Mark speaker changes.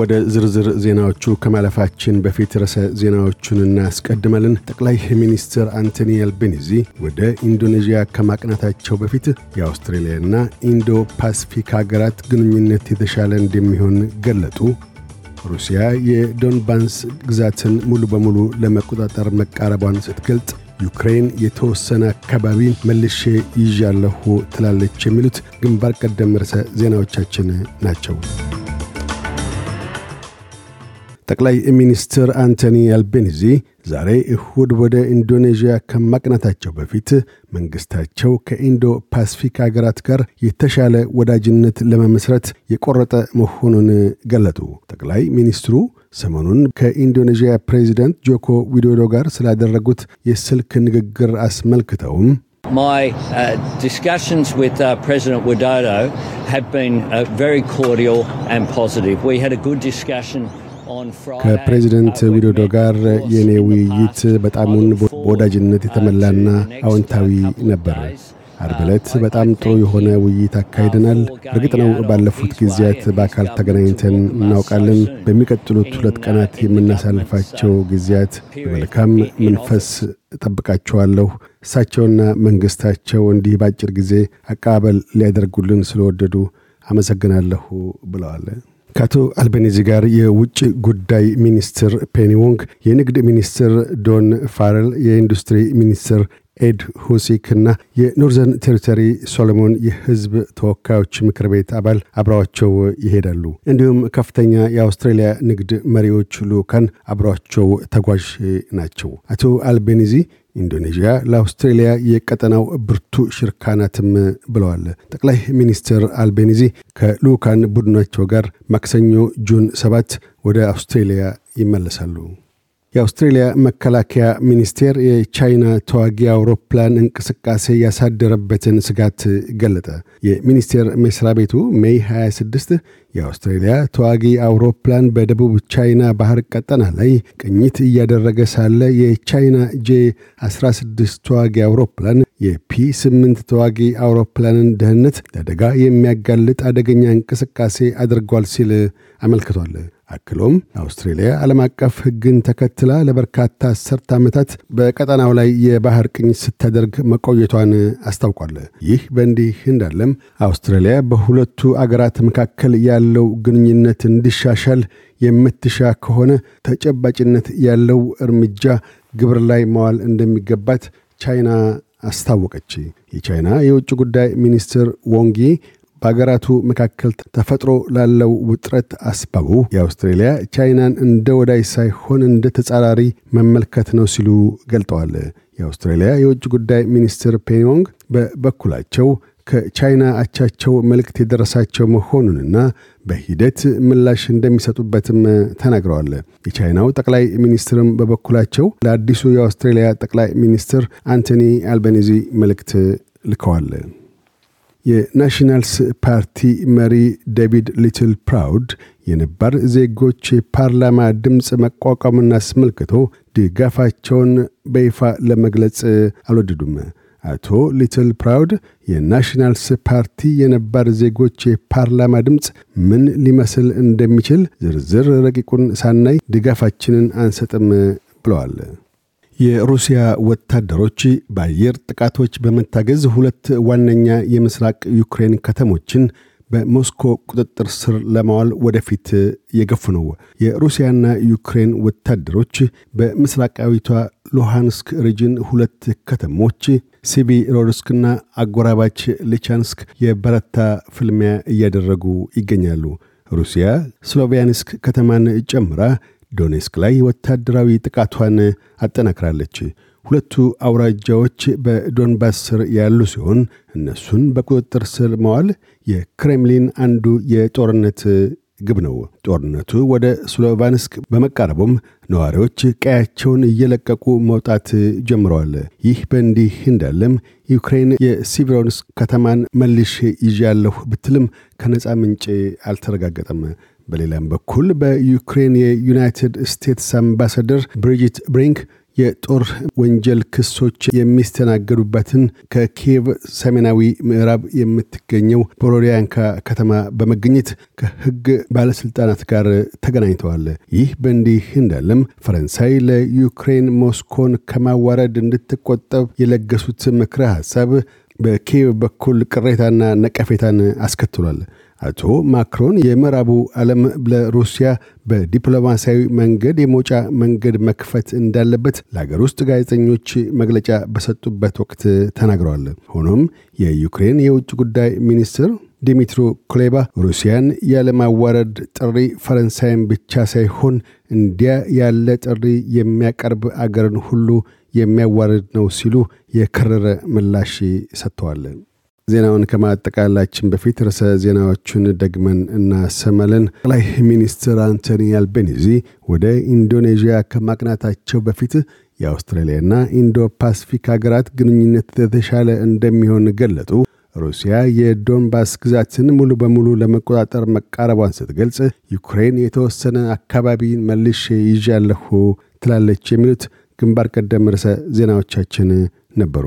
Speaker 1: ወደ ዝርዝር ዜናዎቹ ከማለፋችን በፊት ርዕሰ ዜናዎቹን እናስቀድማለን። ጠቅላይ ሚኒስትር አንቶኒ አልቤኒዚ ወደ ኢንዶኔዥያ ከማቅናታቸው በፊት የአውስትሬልያና ኢንዶ ፓስፊክ ሀገራት ግንኙነት የተሻለ እንደሚሆን ገለጡ። ሩሲያ የዶንባስ ግዛትን ሙሉ በሙሉ ለመቆጣጠር መቃረቧን ስትገልጥ ዩክሬን የተወሰነ አካባቢን መልሼ ይዣለሁ ትላለች። የሚሉት ግንባር ቀደም ርዕሰ ዜናዎቻችን ናቸው። ጠቅላይ ሚኒስትር አንቶኒ አልቤኒዚ ዛሬ እሁድ ወደ ኢንዶኔዥያ ከማቅናታቸው በፊት መንግሥታቸው ከኢንዶ ፓስፊክ አገራት ጋር የተሻለ ወዳጅነት ለመመስረት የቆረጠ መሆኑን ገለጡ። ጠቅላይ ሚኒስትሩ ሰሞኑን ከኢንዶኔዥያ ፕሬዚደንት ጆኮ ዊዶዶ ጋር ስላደረጉት የስልክ ንግግር አስመልክተውም
Speaker 2: My uh, discussions with uh, President Widodo have been uh, very cordial and positive. We had a good discussion.
Speaker 1: ከፕሬዚደንት ዊዶዶ ጋር የእኔ ውይይት በጣሙን በወዳጅነት የተሞላና አዎንታዊ ነበር። አርብ ዕለት በጣም ጥሩ የሆነ ውይይት አካሂደናል። እርግጥ ነው ባለፉት ጊዜያት በአካል ተገናኝተን እናውቃለን። በሚቀጥሉት ሁለት ቀናት የምናሳልፋቸው ጊዜያት በመልካም መንፈስ እጠብቃቸዋለሁ። እሳቸውና መንግሥታቸው እንዲህ በአጭር ጊዜ አቀባበል ሊያደርጉልን ስለወደዱ አመሰግናለሁ ብለዋል። ከአቶ አልቤኒዚ ጋር የውጭ ጉዳይ ሚኒስትር ፔኒ ዎንግ፣ የንግድ ሚኒስትር ዶን ፋረል፣ የኢንዱስትሪ ሚኒስትር ኤድ ሁሲክ እና የኖርዘርን ቴሪቶሪ ሶሎሞን የሕዝብ ተወካዮች ምክር ቤት አባል አብረዋቸው ይሄዳሉ። እንዲሁም ከፍተኛ የአውስትሬልያ ንግድ መሪዎች ልዑካን አብረዋቸው ተጓዥ ናቸው። አቶ አልቤኒዚ ኢንዶኔዥያ ለአውስትሬልያ የቀጠናው ብርቱ ሽርካ ናትም ብለዋል። ጠቅላይ ሚኒስትር አልቤኒዚ ከልዑካን ቡድናቸው ጋር ማክሰኞ June ሰባት ወደ አውስትሬልያ ይመለሳሉ። የአውስትሬልያ መከላከያ ሚኒስቴር የቻይና ተዋጊ አውሮፕላን እንቅስቃሴ ያሳደረበትን ስጋት ገለጠ። የሚኒስቴር መስሪያ ቤቱ May 26 የአውስትሬልያ ተዋጊ አውሮፕላን በደቡብ ቻይና ባህር ቀጠና ላይ ቅኝት እያደረገ ሳለ የቻይና ጄ 16 ተዋጊ አውሮፕላን የፒ 8 ተዋጊ አውሮፕላንን ደህንነት ለአደጋ የሚያጋልጥ አደገኛ እንቅስቃሴ አድርጓል ሲል አመልክቷል። አክሎም አውስትሬልያ ዓለም አቀፍ ሕግን ተከትላ ለበርካታ አስርተ ዓመታት በቀጠናው ላይ የባህር ቅኝት ስታደርግ መቆየቷን አስታውቋል። ይህ በእንዲህ እንዳለም አውስትራሊያ በሁለቱ አገራት መካከል ያለው ግንኙነት እንዲሻሻል የምትሻ ከሆነ ተጨባጭነት ያለው እርምጃ ግብር ላይ መዋል እንደሚገባት ቻይና አስታወቀች። የቻይና የውጭ ጉዳይ ሚኒስትር ዎንጊ በአገራቱ መካከል ተፈጥሮ ላለው ውጥረት አስባቡ የአውስትሬልያ ቻይናን እንደ ወዳይ ሳይሆን እንደ ተጻራሪ መመልከት ነው ሲሉ ገልጠዋል። የአውስትሬልያ የውጭ ጉዳይ ሚኒስትር ፔኒ ዎንግ በበኩላቸው ከቻይና አቻቸው መልእክት የደረሳቸው መሆኑንና በሂደት ምላሽ እንደሚሰጡበትም ተናግረዋል። የቻይናው ጠቅላይ ሚኒስትርም በበኩላቸው ለአዲሱ የአውስትሬልያ ጠቅላይ ሚኒስትር አንቶኒ አልቤኒዚ መልእክት ልከዋል። የናሽናልስ ፓርቲ መሪ ዴቪድ ሊትል ፕራውድ የነባር ዜጎች የፓርላማ ድምፅ መቋቋምን አስመልክቶ ድጋፋቸውን በይፋ ለመግለጽ አልወደዱም። አቶ ሊትል ፕራውድ የናሽናልስ ፓርቲ የነባር ዜጎች የፓርላማ ድምፅ ምን ሊመስል እንደሚችል ዝርዝር ረቂቁን ሳናይ ድጋፋችንን አንሰጥም ብለዋል። የሩሲያ ወታደሮች በአየር ጥቃቶች በመታገዝ ሁለት ዋነኛ የምስራቅ ዩክሬን ከተሞችን በሞስኮ ቁጥጥር ስር ለማዋል ወደፊት የገፉ ነው። የሩሲያና ዩክሬን ወታደሮች በምስራቃዊቷ ሉሃንስክ region ሁለት ከተሞች ሲቪሮዶንስክና አጎራባች ሊቻንስክ የበረታ ፍልሚያ እያደረጉ ይገኛሉ። ሩሲያ ስሎቪያንስክ ከተማን ጨምራ ዶኔስክ ላይ ወታደራዊ ጥቃቷን አጠናክራለች። ሁለቱ አውራጃዎች በዶንባስ ስር ያሉ ሲሆን እነሱን በቁጥጥር ስር መዋል የክሬምሊን አንዱ የጦርነት ግብ ነው። ጦርነቱ ወደ ስሎቫንስክ በመቃረቡም ነዋሪዎች ቀያቸውን እየለቀቁ መውጣት ጀምረዋል። ይህ በእንዲህ እንዳለም ዩክሬን የሲቪሮንስክ ከተማን መልሼ ይዣለሁ ብትልም ከነፃ ምንጭ አልተረጋገጠም። በሌላም በኩል በዩክሬን የዩናይትድ ስቴትስ አምባሳደር ብሪጅት ብሪንክ የጦር ወንጀል ክሶች የሚስተናገዱበትን ከኪየቭ ሰሜናዊ ምዕራብ የምትገኘው ቦሮዲያንካ ከተማ በመገኘት ከሕግ ባለሥልጣናት ጋር ተገናኝተዋል። ይህ በእንዲህ እንዳለም ፈረንሳይ ለዩክሬን ሞስኮን ከማዋረድ እንድትቆጠብ የለገሱት ምክረ ሐሳብ በኪየቭ በኩል ቅሬታና ነቀፌታን አስከትሏል። አቶ ማክሮን የምዕራቡ ዓለም ለሩሲያ በዲፕሎማሲያዊ መንገድ የመውጫ መንገድ መክፈት እንዳለበት ለአገር ውስጥ ጋዜጠኞች መግለጫ በሰጡበት ወቅት ተናግረዋል። ሆኖም የዩክሬን የውጭ ጉዳይ ሚኒስትር ዲሚትሮ ኩሌባ ሩሲያን ያለማዋረድ ጥሪ ፈረንሳይን ብቻ ሳይሆን እንዲያ ያለ ጥሪ የሚያቀርብ አገርን ሁሉ የሚያዋርድ ነው ሲሉ የከረረ ምላሽ ሰጥተዋል። ዜናውን ከማጠቃላችን በፊት ርዕሰ ዜናዎቹን ደግመን እናሰማለን። ጠቅላይ ሚኒስትር አንቶኒ አልቤኒዚ ወደ ኢንዶኔዥያ ከማቅናታቸው በፊት የአውስትራሊያና ኢንዶ ፓስፊክ ሀገራት ግንኙነት የተሻለ እንደሚሆን ገለጡ። ሩሲያ የዶንባስ ግዛትን ሙሉ በሙሉ ለመቆጣጠር መቃረቧን ስትገልጽ፣ ዩክሬን የተወሰነ አካባቢን መልሼ ይዣለሁ ትላለች። የሚሉት ግንባር ቀደም ርዕሰ ዜናዎቻችን ነበሩ።